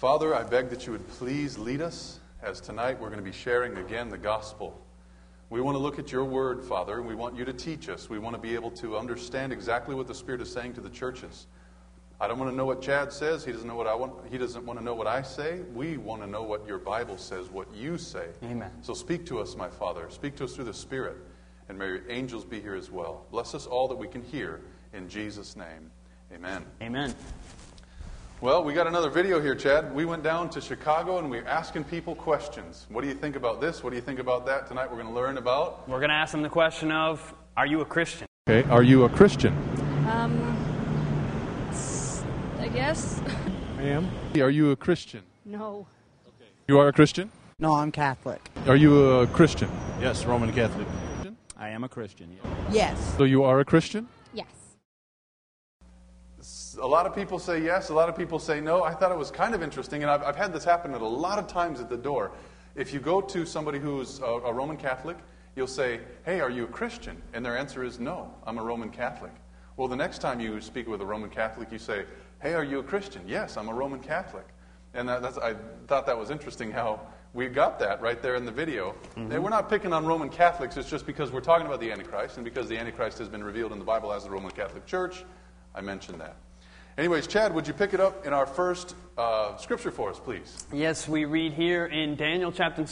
Father, I beg that you would please lead us as tonight we're going to be sharing again the gospel. We want to look at your word, Father, and we want you to teach us. We want to be able to understand exactly what the Spirit is saying to the churches. I don't want to know what Chad says. He doesn't know what I want. He doesn't want to know what I say. We want to know what your Bible says, what you say. Amen. So speak to us, my Father. Speak to us through the Spirit, and may your angels be here as well. Bless us all that we can hear in Jesus' name. Amen. Amen. Well, we got another video here, Chad. We went down to Chicago and we are asking people questions. What do you think about this? What do you think about that? Tonight we're going to learn about. We're going to ask them the question of Are you a Christian? Okay, are you a Christian? Um, s- I guess. I am. Are you a Christian? no. Okay. You are a Christian? No, I'm Catholic. Are you a Christian? Yes, Roman Catholic. I am a Christian. yeah. Yes. So you are a Christian? Yes. A lot of people say yes, a lot of people say no. I thought it was kind of interesting, and I've, I've had this happen at a lot of times at the door. If you go to somebody who's a, a Roman Catholic, you'll say, Hey, are you a Christian? And their answer is, No, I'm a Roman Catholic. Well, the next time you speak with a Roman Catholic, you say, Hey, are you a Christian? Yes, I'm a Roman Catholic. And that, that's, I thought that was interesting how we got that right there in the video. Mm-hmm. And we're not picking on Roman Catholics, it's just because we're talking about the Antichrist, and because the Antichrist has been revealed in the Bible as the Roman Catholic Church, I mentioned that. Anyways, Chad, would you pick it up in our first uh, scripture for us, please? Yes, we read here in Daniel chapter,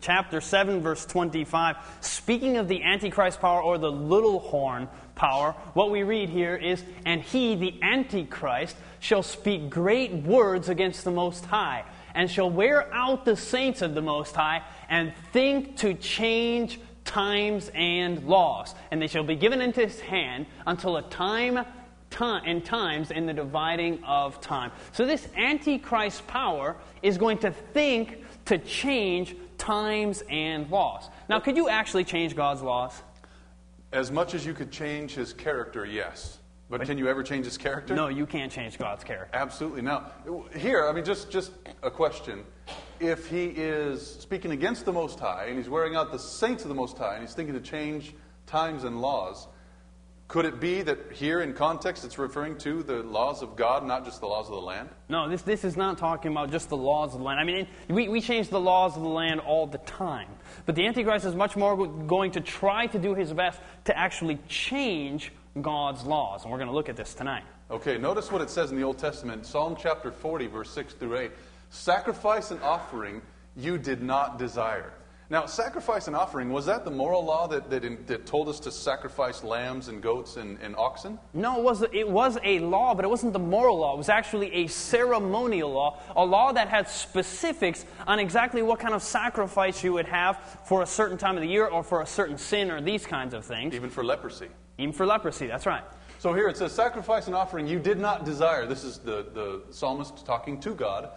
chapter 7, verse 25. Speaking of the Antichrist power or the little horn power, what we read here is, And he, the Antichrist, shall speak great words against the Most High, and shall wear out the saints of the Most High, and think to change times and laws. And they shall be given into his hand until a time time and times in the dividing of time. So this antichrist power is going to think to change times and laws. Now, could you actually change God's laws? As much as you could change his character, yes. But can you ever change his character? No, you can't change God's character. Absolutely. Now, here, I mean, just, just a question. If he is speaking against the Most High and he's wearing out the saints of the Most High and he's thinking to change times and laws, could it be that here in context it's referring to the laws of God, not just the laws of the land? No, this, this is not talking about just the laws of the land. I mean, we, we change the laws of the land all the time. But the Antichrist is much more going to try to do his best to actually change God's laws. And we're going to look at this tonight. Okay, notice what it says in the Old Testament, Psalm chapter 40, verse 6 through 8. Sacrifice and offering you did not desire. Now, sacrifice and offering, was that the moral law that, that, in, that told us to sacrifice lambs and goats and, and oxen? No, it was, it was a law, but it wasn't the moral law. It was actually a ceremonial law, a law that had specifics on exactly what kind of sacrifice you would have for a certain time of the year or for a certain sin or these kinds of things. Even for leprosy. Even for leprosy, that's right. So here it says, Sacrifice and offering you did not desire. This is the, the psalmist talking to God.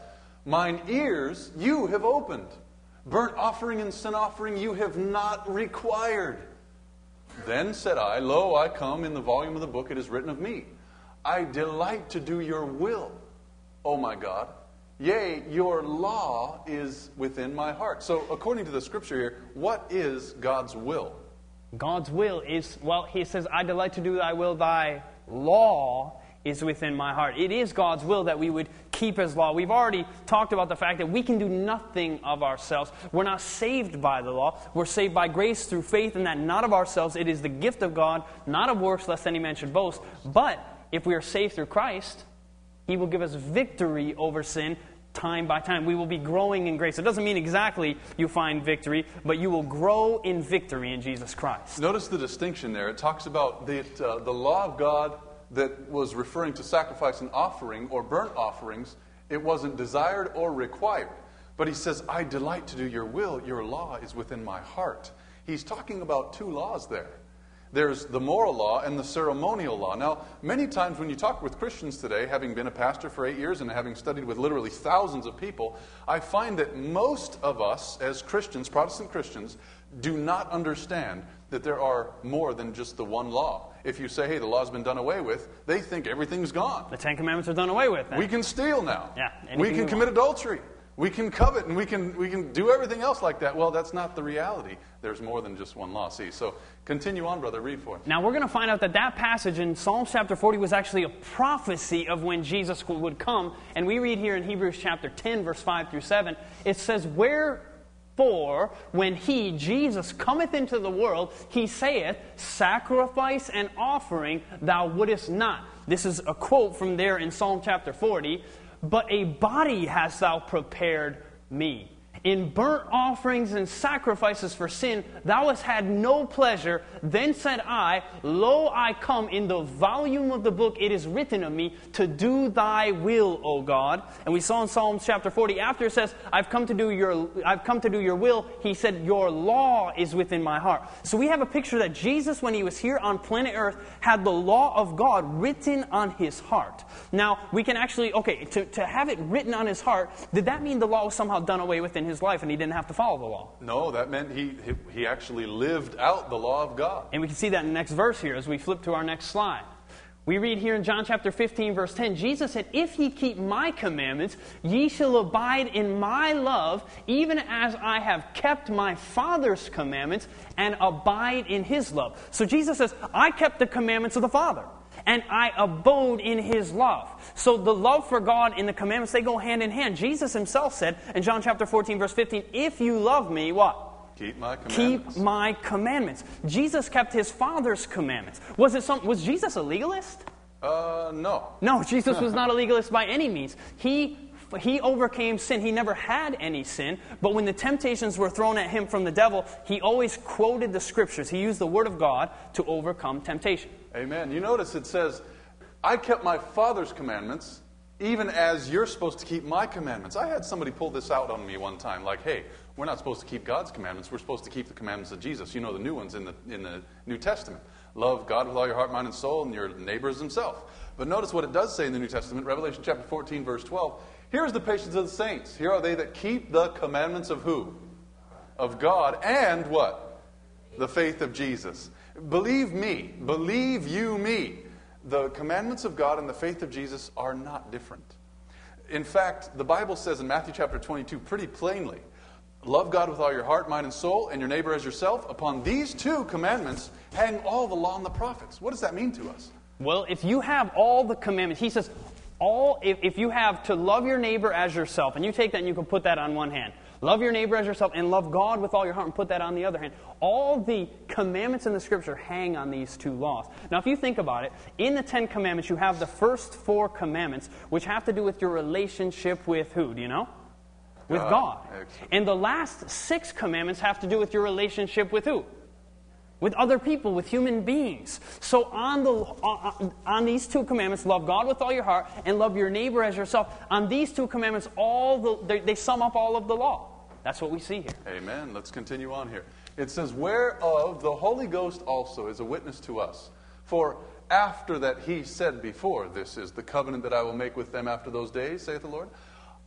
Mine ears you have opened. Burnt offering and sin offering you have not required. Then said I, Lo, I come, in the volume of the book it is written of me. I delight to do your will, O my God. Yea, your law is within my heart. So, according to the scripture here, what is God's will? God's will is, well, he says, I delight to do thy will, thy law is within my heart. It is God's will that we would keep his law. We've already talked about the fact that we can do nothing of ourselves. We're not saved by the law. We're saved by grace through faith, and that not of ourselves. It is the gift of God, not of works, lest any man should boast. But if we are saved through Christ, he will give us victory over sin time by time. We will be growing in grace. It doesn't mean exactly you find victory, but you will grow in victory in Jesus Christ. Notice the distinction there. It talks about the, uh, the law of God that was referring to sacrifice and offering or burnt offerings. It wasn't desired or required. But he says, I delight to do your will. Your law is within my heart. He's talking about two laws there. There's the moral law and the ceremonial law. Now, many times when you talk with Christians today, having been a pastor for eight years and having studied with literally thousands of people, I find that most of us as Christians, Protestant Christians, do not understand that there are more than just the one law. If you say, hey, the law's been done away with, they think everything's gone. The Ten Commandments are done away with. then. We can steal now. Yeah, We can commit adultery. We can covet and we can, we can do everything else like that. Well, that's not the reality. There's more than just one law. See, so continue on, brother. Read for us. Now we're going to find out that that passage in Psalm chapter 40 was actually a prophecy of when Jesus would come. And we read here in Hebrews chapter 10, verse 5 through 7, it says, Wherefore, when he, Jesus, cometh into the world, he saith, Sacrifice and offering thou wouldest not. This is a quote from there in Psalm chapter 40. But a body hast thou prepared me. In burnt offerings and sacrifices for sin, thou hast had no pleasure. Then said I, Lo, I come. In the volume of the book it is written of me to do thy will, O God. And we saw in Psalms chapter 40, after it says, I've come to do your, I've come to do your will, he said, Your law is within my heart. So we have a picture that Jesus, when he was here on planet Earth, had the law of God written on his heart. Now, we can actually, okay, to, to have it written on his heart, did that mean the law was somehow done away with in life and he didn't have to follow the law? No, that meant he, he, he actually lived out the law of God. And we can see that in the next verse here as we flip to our next slide. We read here in John chapter 15, verse 10 Jesus said, If ye keep my commandments, ye shall abide in my love, even as I have kept my Father's commandments and abide in his love. So Jesus says, I kept the commandments of the Father and I abode in his love. So the love for God and the commandments, they go hand in hand. Jesus himself said in John chapter 14, verse 15, If you love me, what? Keep my commandments. Keep my commandments. Jesus kept his Father's commandments. Was, it some, was Jesus a legalist? Uh, no. No, Jesus was not a legalist by any means. He he overcame sin. He never had any sin, but when the temptations were thrown at him from the devil, he always quoted the scriptures. He used the word of God to overcome temptation. Amen. You notice it says, I kept my Father's commandments, even as you're supposed to keep my commandments. I had somebody pull this out on me one time, like, hey, we're not supposed to keep God's commandments. We're supposed to keep the commandments of Jesus. You know, the new ones in the, in the New Testament. Love God with all your heart, mind, and soul, and your neighbors himself. But notice what it does say in the New Testament, Revelation chapter 14, verse 12. Here's the patience of the saints. Here are they that keep the commandments of who? Of God and what? The faith of Jesus. Believe me, believe you me. The commandments of God and the faith of Jesus are not different. In fact, the Bible says in Matthew chapter 22 pretty plainly love God with all your heart, mind, and soul, and your neighbor as yourself. Upon these two commandments hang all the law and the prophets. What does that mean to us? Well, if you have all the commandments, he says, all if, if you have to love your neighbor as yourself, and you take that and you can put that on one hand. Love your neighbor as yourself and love God with all your heart and put that on the other hand. All the commandments in the scripture hang on these two laws. Now, if you think about it, in the Ten Commandments, you have the first four commandments, which have to do with your relationship with who? Do you know? With God. Excellent. And the last six commandments have to do with your relationship with who? With other people, with human beings. So on, the, on, these two commandments, love God with all your heart and love your neighbor as yourself. On these two commandments, all the, they, they sum up all of the law. That's what we see here. Amen. Let's continue on here. It says, Whereof the Holy Ghost also is a witness to us. For after that he said before, This is the covenant that I will make with them after those days, saith the Lord.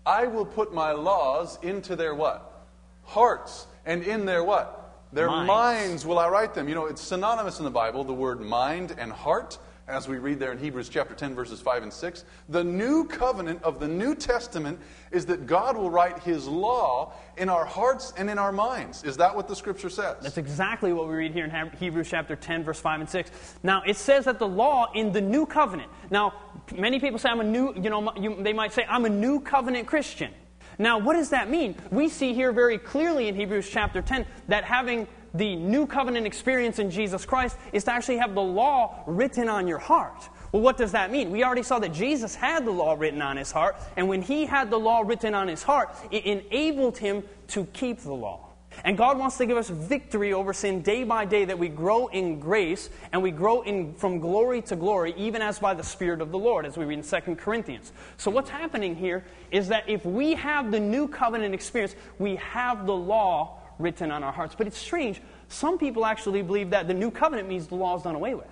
I will put my laws into their what? Hearts. And in their what? Their minds. minds. will I write them. You know, it's synonymous in the Bible, the word mind and heart, as we read there in Hebrews chapter 10, verses 5 and 6. The new covenant of the New Testament is that God will write His law in our hearts and in our minds. Is that what the Scripture says? That's exactly what we read here in Hebrews chapter 10, verse 5 and 6. Now, it says that the law in the new covenant. Now, many people say, I'm a new, you know, you, they might say, I'm a new covenant Christian. Now, what does that mean? We see here very clearly in Hebrews chapter 10 that having the new covenant experience in Jesus Christ is to actually have the law written on your heart. Well, what does that mean? We already saw that Jesus had the law written on his heart, and when he had the law written on his heart, it enabled him to keep the law. And God wants to give us victory over sin day by day that we grow in grace and we grow in, from glory to glory, even as by the Spirit of the Lord, as we read in 2 Corinthians. So, what's happening here is that if we have the new covenant experience, we have the law written on our hearts. But it's strange. Some people actually believe that the new covenant means the law is done away with.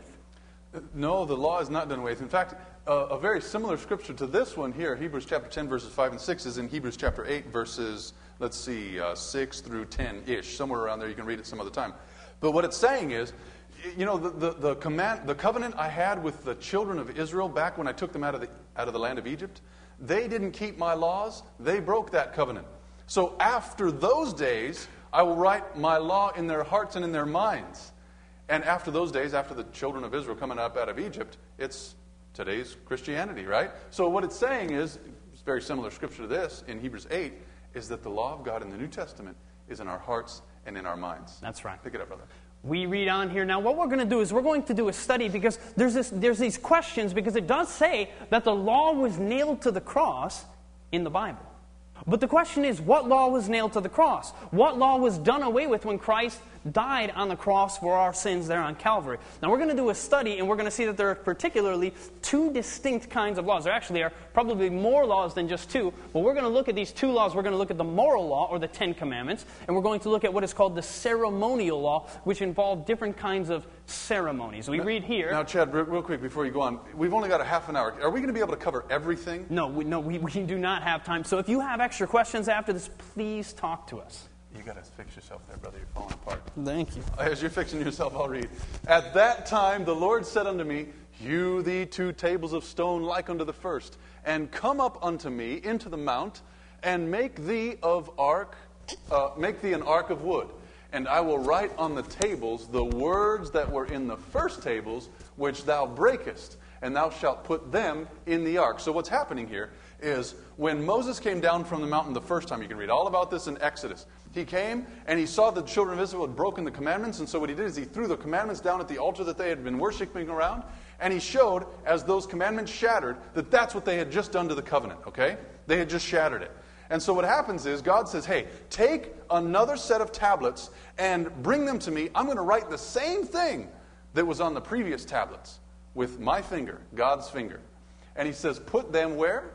No, the law is not done away with. In fact, a, a very similar scripture to this one here, Hebrews chapter 10, verses 5 and 6, is in Hebrews chapter 8, verses let's see, uh, 6 through 10 ish, somewhere around there. You can read it some other time. But what it's saying is, you know, the, the, the, command, the covenant I had with the children of Israel back when I took them out of the, out of the land of Egypt, They didn't keep my laws, they broke that covenant. So after those days, I will write my law in their hearts and in their minds. And after those days, after the children of Israel coming up out of Egypt, it's today's Christianity, right? So what it's saying is, it's very similar scripture to this in Hebrews 8, is that the law of God in the New Testament is in our hearts and in our minds. That's right. Pick it up, brother. We read on here. Now, what we're going to do is we're going to do a study because there's, this, there's these questions because it does say that the law was nailed to the cross in the Bible. But the question is, what law was nailed to the cross? What law was done away with when Christ died on the cross for our sins there on Calvary? Now, we're going to do a study, and we're going to see that there are particularly two distinct kinds of laws. There actually are probably more laws than just two, but we're going to look at these two laws. We're going to look at the moral law, or the Ten Commandments, and we're going to look at what is called the ceremonial law, which involve different kinds of ceremonies. We read here. Now, Chad, real, real quick before you go on, we've only got a half an hour. Are we going to be able to cover everything? no, we, no, we, we do not have time. So if you have extra questions after this, please talk to us. You got to fix yourself there, brother. You're falling apart. Thank you. As you're fixing yourself, I'll read. At that time, the Lord said unto me, Hew thee two tables of stone like unto the first, and come up unto me into the mount, and make thee of ark, uh, make thee an ark of wood. And I will write on the tables the words that were in the first tables, which thou breakest, and thou shalt put them in the ark. So what's happening here is when Moses came down from the mountain the first time, you can read all about this in Exodus. He came and he saw the children of Israel had broken the commandments, and so what he did is he threw the commandments down at the altar that they had been worshiping around, and he showed, as those commandments shattered, that that's what they had just done to the covenant, okay? They had just shattered it. And so what happens is God says, hey, take another set of tablets and bring them to me. I'm going to write the same thing that was on the previous tablets with my finger, God's finger. And he says, put them where?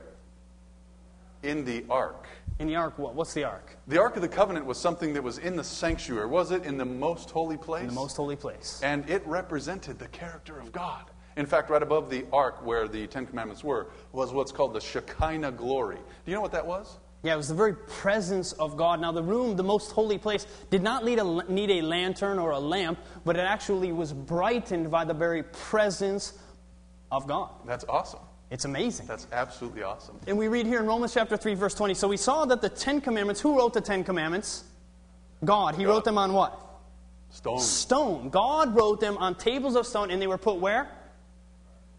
In the ark. In the ark, what? What's the ark? The Ark of the Covenant was something that was in the sanctuary. Was it in the most holy place? In the most holy place. And it represented the character of God. In fact, right above the ark where the Ten Commandments were was what's called the Shekinah glory. Do you know what that was? Yeah, it was the very presence of God. Now, the room, the most holy place, did not need a, need a lantern or a lamp, but it actually was brightened by the very presence of God. That's awesome. It's amazing. That's absolutely awesome. And we read here in Romans chapter 3, verse 20. So we saw that the Ten Commandments, who wrote the Ten Commandments? God. He God. wrote them on what? Stone. Stone. God wrote them on tables of stone, and they were put where?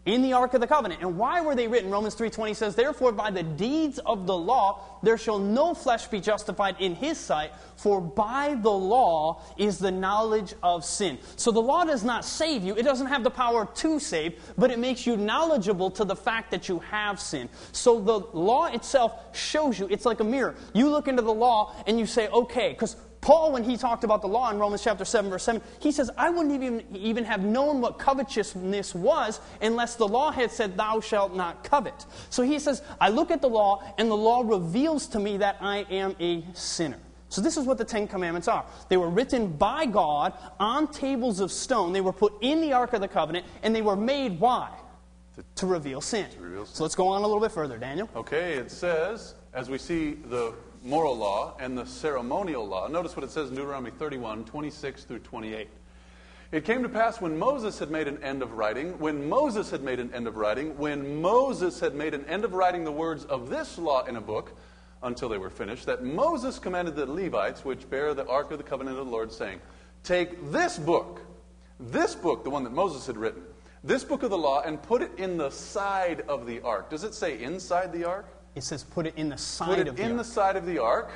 In the Ark of the Covenant. And why were they written? Romans 3.20 says, Therefore by the deeds of the law there shall no flesh be justified in his sight, for by the law is the knowledge of sin. So the law does not save you. It doesn't have the power to save, but it makes you knowledgeable to the fact that you have sin. So the law itself shows you. It's like a mirror. You look into the law and you say, okay, because Paul, when he talked about the law in Romans chapter 7, verse 7, he says, I wouldn't even, even have known what covetousness was unless the law had said, Thou shalt not covet. So he says, I look at the law, and the law reveals to me that I am a sinner. So this is what the Ten Commandments are. They were written by God on tables of stone. They were put in the Ark of the Covenant, and they were made why? To reveal sin. reveal sin. So let's go on a little bit further, Daniel. Okay, it says, as we see the moral law and the ceremonial law, notice what it says in Deuteronomy 31, 26 through 28. It came to pass when Moses had made an end of writing, when Moses had made an end of writing, when Moses had made an end of writing the words of this law in a book, until they were finished, that Moses commanded the Levites, which bear the ark of the covenant of the Lord, saying, Take this book, this book, the one that Moses had written, this book of the law, and put it in the side of the ark. Does it say inside the ark? It says, put it in the side Put it of the in ark. the side of the ark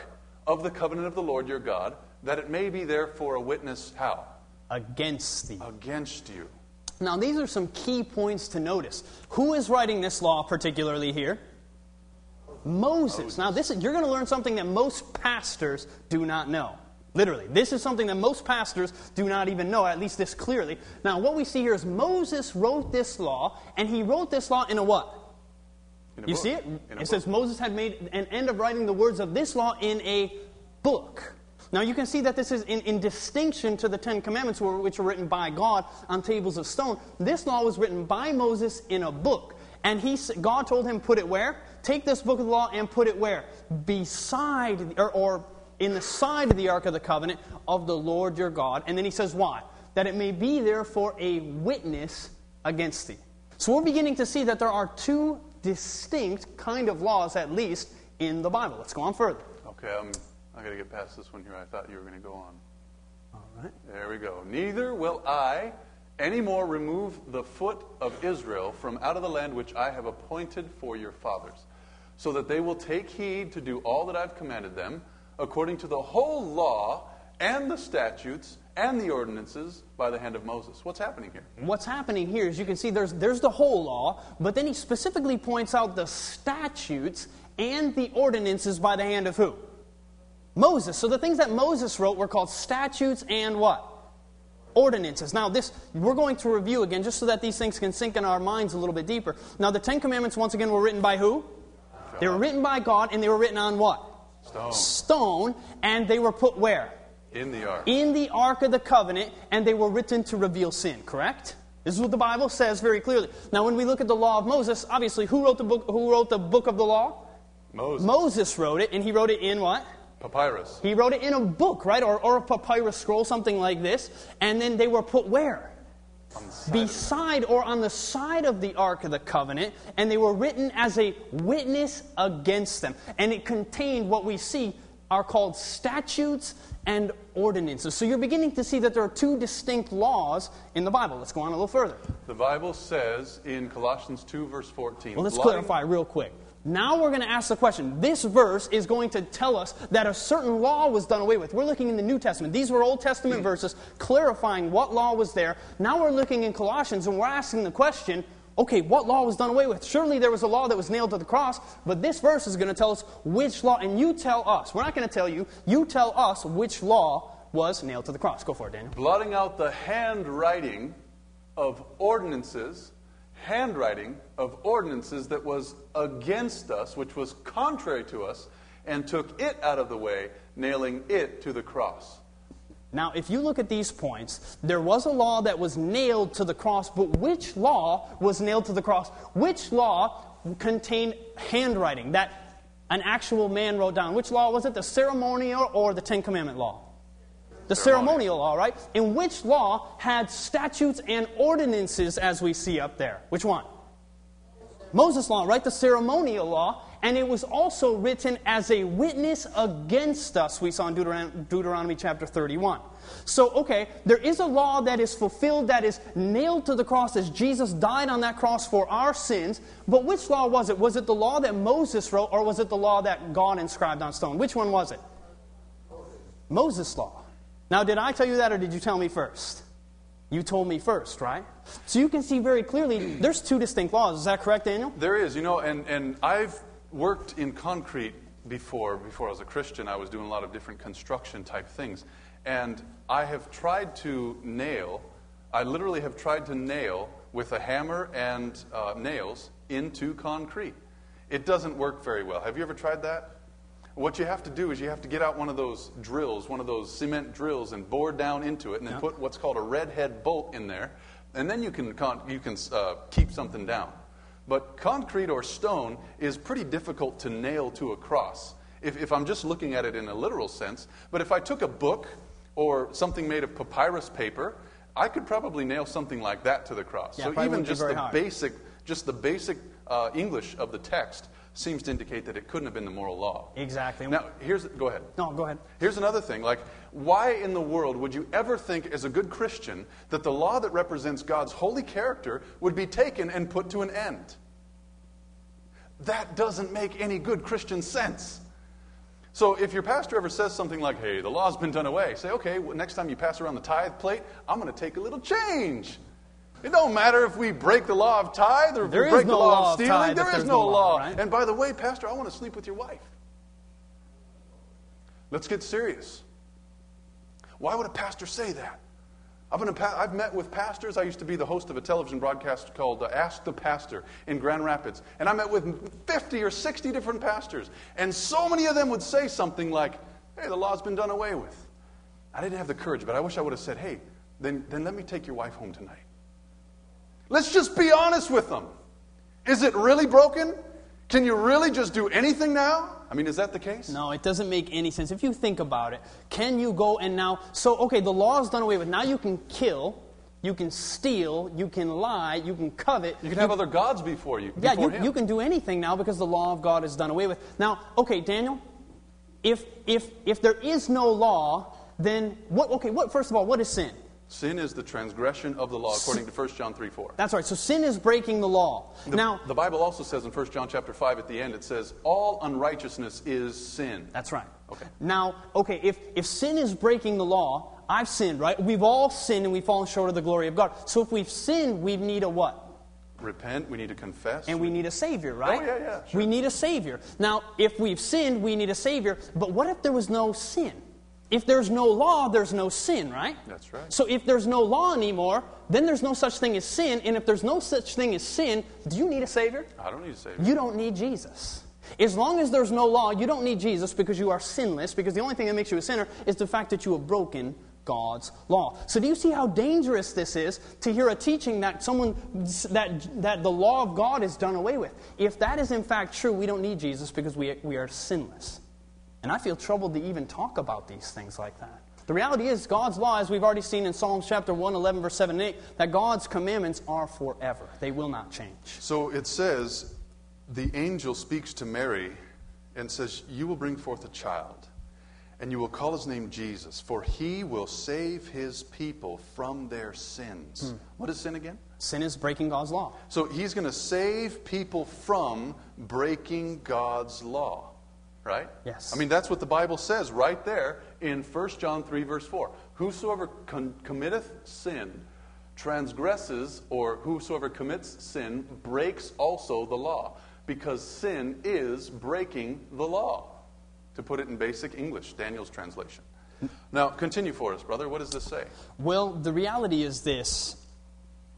of the covenant of the Lord your God, that it may be there for a witness how? against thee. Against you. Now, these are some key points to notice. Who is writing this law particularly here? Moses. Now, this is, you're going to learn something that most pastors do not know. Literally, this is something that most pastors do not even know, at least this clearly. Now, what we see here is Moses wrote this law, and he wrote this law in a what? You book. see it? It book. says Moses had made an end of writing the words of this law in a book. Now you can see that this is in, in distinction to the Ten Commandments, which were written by God on tables of stone. This law was written by Moses in a book. And he, God told him, put it where? Take this book of the law and put it where? Beside, or, or in the side of the Ark of the Covenant of the Lord your God. And then he says, why? That it may be there for a witness against thee. So we're beginning to see that there are two distinct kind of laws, at least in the Bible. Let's go on further. Okay, I'm, I got to get past this one here. I thought you were going to go on. All right. There we go. Neither will I any more remove the foot of Israel from out of the land which I have appointed for your fathers, so that they will take heed to do all that I've commanded them, according to the whole law and the statutes and the ordinances by the hand of Moses. What's happening here? What's happening here is you can see there's, there's the whole law, but then he specifically points out the statutes and the ordinances by the hand of who? Moses. So the things that Moses wrote were called statutes and what? Ordinances. Now, this we're going to review again just so that these things can sink in our minds a little bit deeper. Now, the Ten Commandments, once again, were written by who? They were written by God, and they were written on what? Stone. Stone, and they were put where? In the ark. in the Ark of the Covenant, and they were written to reveal sin, correct? This is what the Bible says very clearly. Now, when we look at the law of Moses, obviously, who wrote the book, who wrote the book of the law? Moses. Moses wrote it, and he wrote it in what? Papyrus. He wrote it in a book, right? Or, or a papyrus scroll, something like this. And then they were put where? Beside or on the side of the Ark of the Covenant, and they were written as a witness against them. And it contained what we see are called statutes and ordinances. So you're beginning to see that there are two distinct laws in the Bible. Let's go on a little further. The Bible says in Colossians 2, verse 14. Well, let's clarify real quick. Now we're going to ask the question. This verse is going to tell us that a certain law was done away with. We're looking in the New Testament. These were Old Testament verses clarifying what law was there. Now we're looking in Colossians and we're asking the question okay, what law was done away with? Surely there was a law that was nailed to the cross, but this verse is going to tell us which law, and you tell us. We're not going to tell you. You tell us which law was nailed to the cross. Go for it, Daniel. blotting out the handwriting of ordinances, handwriting of ordinances that was against us, which was contrary to us, and took it out of the way, nailing it to the cross. Now, if you look at these points, there was a law that was nailed to the cross, but which law was nailed to the cross? Which law contained handwriting that an actual man wrote down? Which law was it? The ceremonial or the Ten Commandment law? The ceremonial law, right? In which law had statutes and ordinances as we see up there? Which one? Moses' law, right? The ceremonial law. And it was also written as a witness against us, we saw in Deuteron- Deuteronomy chapter 31. So, okay, there is a law that is fulfilled, that is nailed to the cross as Jesus died on that cross for our sins. But which law was it? Was it the law that Moses wrote, or was it the law that God inscribed on stone? Which one was it? Moses' law. Now, did I tell you that, or did you tell me first? You told me first, right? So you can see very clearly there's two distinct laws. Is that correct, Daniel? There is, you know, and, and I've worked in concrete before. Before I was a Christian, I was doing a lot of different construction type things. And I have tried to nail, I literally have tried to nail with a hammer and uh, nails into concrete. It doesn't work very well. Have you ever tried that? What you have to do is you have to get out one of those drills, one of those cement drills, and bore down into it, and then Yeah. put what's called a red head bolt in there, and then you can con- you can uh, keep something down. But concrete or stone is pretty difficult to nail to a cross. If, if I'm just looking at it in a literal sense, but if I took a book or something made of papyrus paper, I could probably nail something like that to the cross. Yeah, so even just the hard. basic, just the basic uh, English of the text seems to indicate that it couldn't have been the moral law. Exactly. Now, here's go ahead. No, go ahead. Here's another thing. Like, why in the world would you ever think, as a good Christian, that the law that represents God's holy character would be taken and put to an end? That doesn't make any good Christian sense. So, if your pastor ever says something like, hey, the law's been done away, say, okay, well, next time you pass around the tithe plate, I'm going to take a little change. It don't matter if we break the law of tithe or if There we break no the law, law of stealing. tithe There is no no law, law. right? And by the way, pastor, I want to sleep with your wife. Let's get serious. Why would a pastor say that? I've, been a pa- I've met with pastors. I used to be the host of a television broadcast called uh, Ask the Pastor in Grand Rapids. And I met with 50 or 60 different pastors. And so many of them would say something like, hey, the law's been done away with. I didn't have the courage, but I wish I would have said, hey, then, then let me take your wife home tonight. Let's just be honest with them. Is it really broken? Can you really just do anything now? I mean, is that the case? No, it doesn't make any sense. If you think about it, can you go and now, so, okay, the law is done away with. Now you can kill you can steal, you can lie, you can covet. You can have other gods before you. Yeah, before you, you can do anything now because the law of God is done away with. Now, okay, Daniel, if if if there is no law, then what okay, what first of all, what is sin? Sin is the transgression of the law, according to 1 John 3 4. That's right. So sin is breaking the law. The, now the Bible also says in 1 John chapter 5 at the end, it says, All unrighteousness is sin. That's right. Okay. Now, okay, if, if sin is breaking the law, I've sinned, right? We've all sinned and we've fallen short of the glory of God. So if we've sinned, we need a what? Repent, we need to confess. And we need a Savior, oh, right? Oh, yeah, yeah, sure. We need a Savior. Now, if we've sinned, we need a Savior. But what if there was no sin? If there's no law, there's no sin, right? That's right. So if there's no law anymore, then there's no such thing as sin. And if there's no such thing as sin, do you need a Savior? I don't need a Savior. You don't need Jesus. As long as there's no law, you don't need Jesus because you are sinless, because the only thing that makes you a sinner is the fact that you have broken God's law. So do you see how dangerous this is to hear a teaching that someone that that the law of God is done away with? If that is in fact true, we don't need Jesus because we, we are sinless. And I feel troubled to even talk about these things like that. The reality is, God's law, as we've already seen in Psalms chapter 1, 11, verse 7 and 8, that God's commandments are forever. They will not change. So it says, the angel speaks to Mary and says, You will bring forth a child, and you will call his name Jesus, for he will save his people from their sins. Hmm. What is sin again? Sin is breaking God's law. So he's going to save people from breaking God's law. Right? Yes. I mean, that's what the Bible says right there in 1 John 3, verse 4. Whosoever con- committeth sin transgresses, or whosoever commits sin breaks also the law, because sin is breaking the law. To put it in basic English, Daniel's translation. Now, continue for us, brother. What does this say? Well, the reality is this.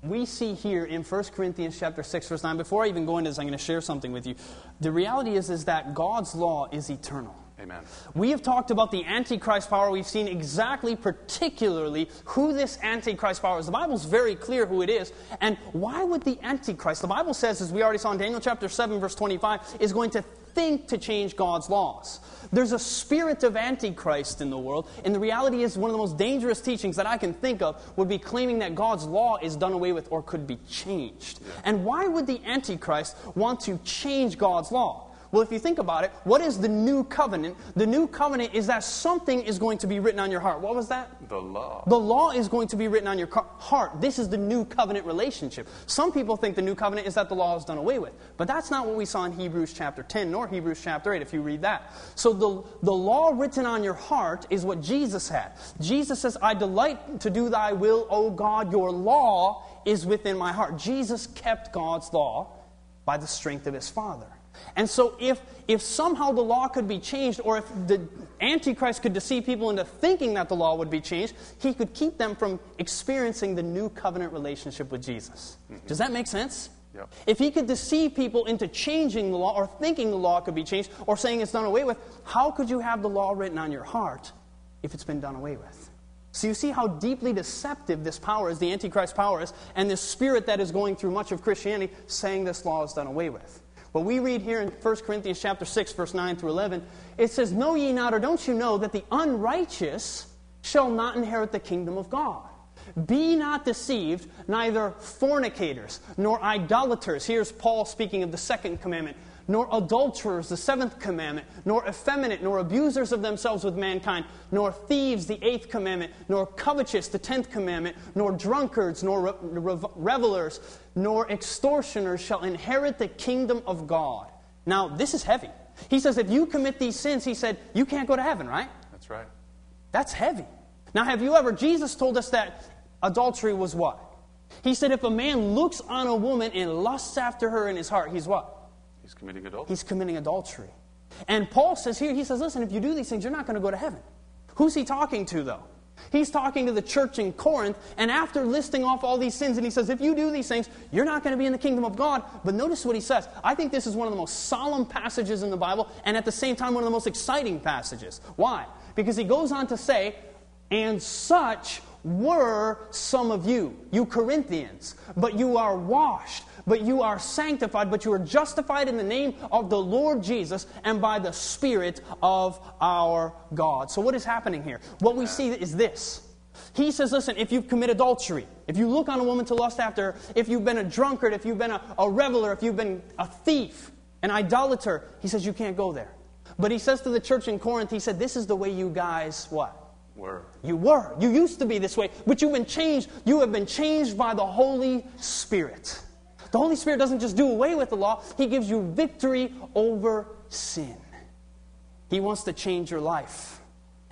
We see here in 1 Corinthians chapter 6 verse 9 before I even go into this I'm going to share something with you. The reality is is that God's law is eternal. Amen. We have talked about the Antichrist power. We've seen exactly, particularly, who this Antichrist power is. The Bible's very clear who it is. And why would the Antichrist, the Bible says, as we already saw in Daniel chapter 7, verse 25, is going to think to change God's laws. There's a spirit of Antichrist in the world, and the reality is one of the most dangerous teachings that I can think of would be claiming that God's law is done away with or could be changed. And why would the Antichrist want to change God's law? Well, if you think about it, what is the new covenant? The new covenant is that something is going to be written on your heart. What was that? The law. The law is going to be written on your heart. This is the new covenant relationship. Some people think the new covenant is that the law is done away with. But that's not what we saw in Hebrews chapter 10 nor Hebrews chapter 8 if you read that. So the, the law written on your heart is what Jesus had. Jesus says, I delight to do thy will, O God. Your law is within my heart. Jesus kept God's law by the strength of his Father. And so, if, if somehow the law could be changed, or if the Antichrist could deceive people into thinking that the law would be changed, he could keep them from experiencing the new covenant relationship with Jesus. Mm-hmm. Does that make sense? Yep. If he could deceive people into changing the law, or thinking the law could be changed, or saying it's done away with, how could you have the law written on your heart if it's been done away with? So you see how deeply deceptive this power is, the Antichrist power is, and this spirit that is going through much of Christianity saying this law is done away with. But we read here in 1 Corinthians chapter 6, verse 9 through 11, it says, Know ye not, or don't you know, that the unrighteous shall not inherit the kingdom of God? Be not deceived, neither fornicators, nor idolaters. Here's Paul speaking of the second commandment. Nor adulterers, the seventh commandment, nor effeminate, nor abusers of themselves with mankind, nor thieves, the eighth commandment, nor covetous, the tenth commandment, nor drunkards, nor re- re- revelers, nor extortioners shall inherit the kingdom of God. Now, this is heavy. He says, if you commit these sins, he said, you can't go to heaven, right? That's right. That's heavy. Now, have you ever, Jesus told us that adultery was what? He said, if a man looks on a woman and lusts after her in his heart, he's what? He's committing adultery. He's committing adultery. And Paul says here, he says, listen, if you do these things, you're not going to go to heaven. Who's he talking to, though? He's talking to the church in Corinth, and after listing off all these sins, and he says, if you do these things, you're not going to be in the kingdom of God. But notice what he says. I think this is one of the most solemn passages in the Bible, and at the same time, one of the most exciting passages. Why? Because he goes on to say, and such were some of you, you Corinthians, but you are washed, but you are sanctified, but you are justified in the name of the Lord Jesus and by the Spirit of our God. So, what is happening here? What we see is this He says, listen, if you've committed adultery, if you look on a woman to lust after her, if you've been a drunkard, if you've been a, a reveler, if you've been a thief, an idolater, he says you can't go there. But he says to the church in Corinth, he said, this is the way you guys, what? Were. You were. You used to be this way, but you've been changed. You have been changed by the Holy Spirit. The Holy Spirit doesn't just do away with the law, He gives you victory over sin. He wants to change your life.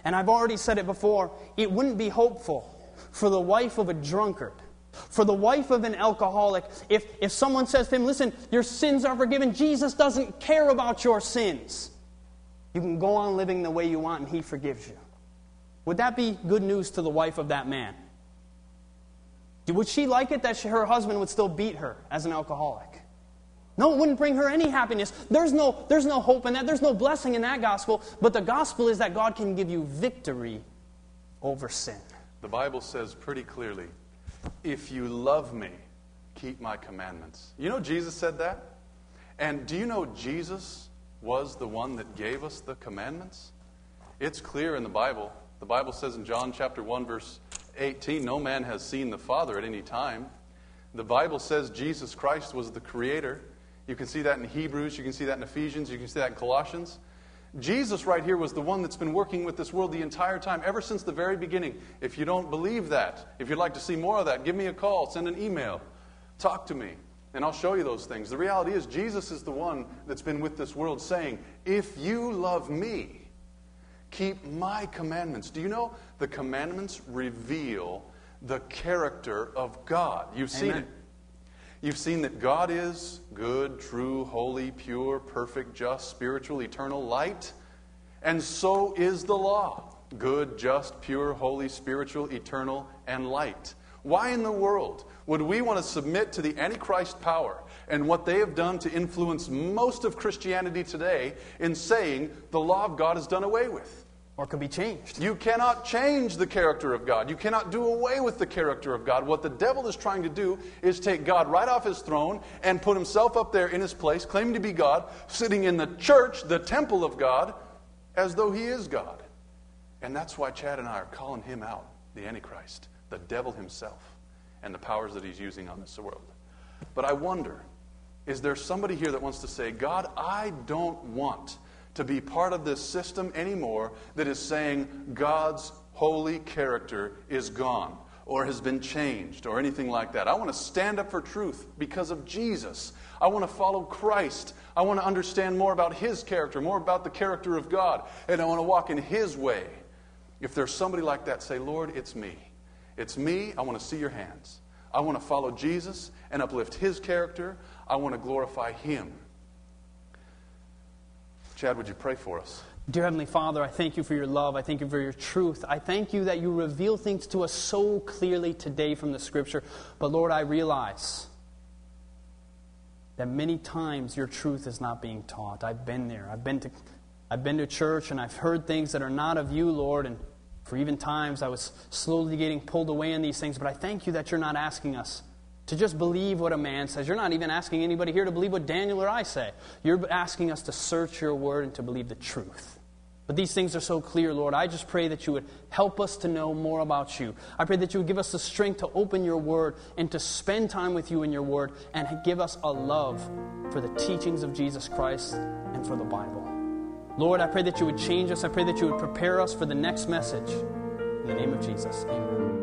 And I've already said it before it wouldn't be hopeful for the wife of a drunkard, for the wife of an alcoholic, if, if someone says to him, Listen, your sins are forgiven. Jesus doesn't care about your sins. You can go on living the way you want, and He forgives you. Would that be good news to the wife of that man? Would she like it that she, her husband would still beat her as an alcoholic? No, it wouldn't bring her any happiness. There's no, there's no hope in that. There's no blessing in that gospel. But the gospel is that God can give you victory over sin. The Bible says pretty clearly if you love me, keep my commandments. You know, Jesus said that? And do you know Jesus was the one that gave us the commandments? It's clear in the Bible. The Bible says in John chapter 1, verse 18, no man has seen the Father at any time. The Bible says Jesus Christ was the creator. You can see that in Hebrews, you can see that in Ephesians, you can see that in Colossians. Jesus, right here, was the one that's been working with this world the entire time, ever since the very beginning. If you don't believe that, if you'd like to see more of that, give me a call, send an email, talk to me, and I'll show you those things. The reality is, Jesus is the one that's been with this world saying, If you love me, keep my commandments. Do you know the commandments reveal the character of God? You've seen it. You've seen that God is good, true, holy, pure, perfect, just, spiritual, eternal, light. And so is the law good, just, pure, holy, spiritual, eternal, and light. Why in the world would we want to submit to the Antichrist power and what they have done to influence most of Christianity today in saying the law of God is done away with? Or can be changed. You cannot change the character of God. You cannot do away with the character of God. What the devil is trying to do is take God right off his throne and put himself up there in his place, claiming to be God, sitting in the church, the temple of God, as though he is God. And that's why Chad and I are calling him out, the Antichrist, the devil himself, and the powers that he's using on this world. But I wonder is there somebody here that wants to say, God, I don't want to be part of this system anymore that is saying God's holy character is gone or has been changed or anything like that. I want to stand up for truth because of Jesus. I want to follow Christ. I want to understand more about His character, more about the character of God, and I want to walk in His way. If there's somebody like that, say, Lord, it's me. It's me. I want to see your hands. I want to follow Jesus and uplift His character. I want to glorify Him. Chad, would you pray for us? Dear Heavenly Father, I thank you for your love. I thank you for your truth. I thank you that you reveal things to us so clearly today from the Scripture. But Lord, I realize that many times your truth is not being taught. I've been there. I've been to, I've been to church and I've heard things that are not of you, Lord. And for even times I was slowly getting pulled away in these things. But I thank you that you're not asking us to just believe what a man says. You're not even asking anybody here to believe what Daniel or I say. You're asking us to search your word and to believe the truth. But these things are so clear, Lord. I just pray that you would help us to know more about you. I pray that you would give us the strength to open your word and to spend time with you in your word and give us a love for the teachings of Jesus Christ and for the Bible. Lord, I pray that you would change us. I pray that you would prepare us for the next message. In the name of Jesus, amen.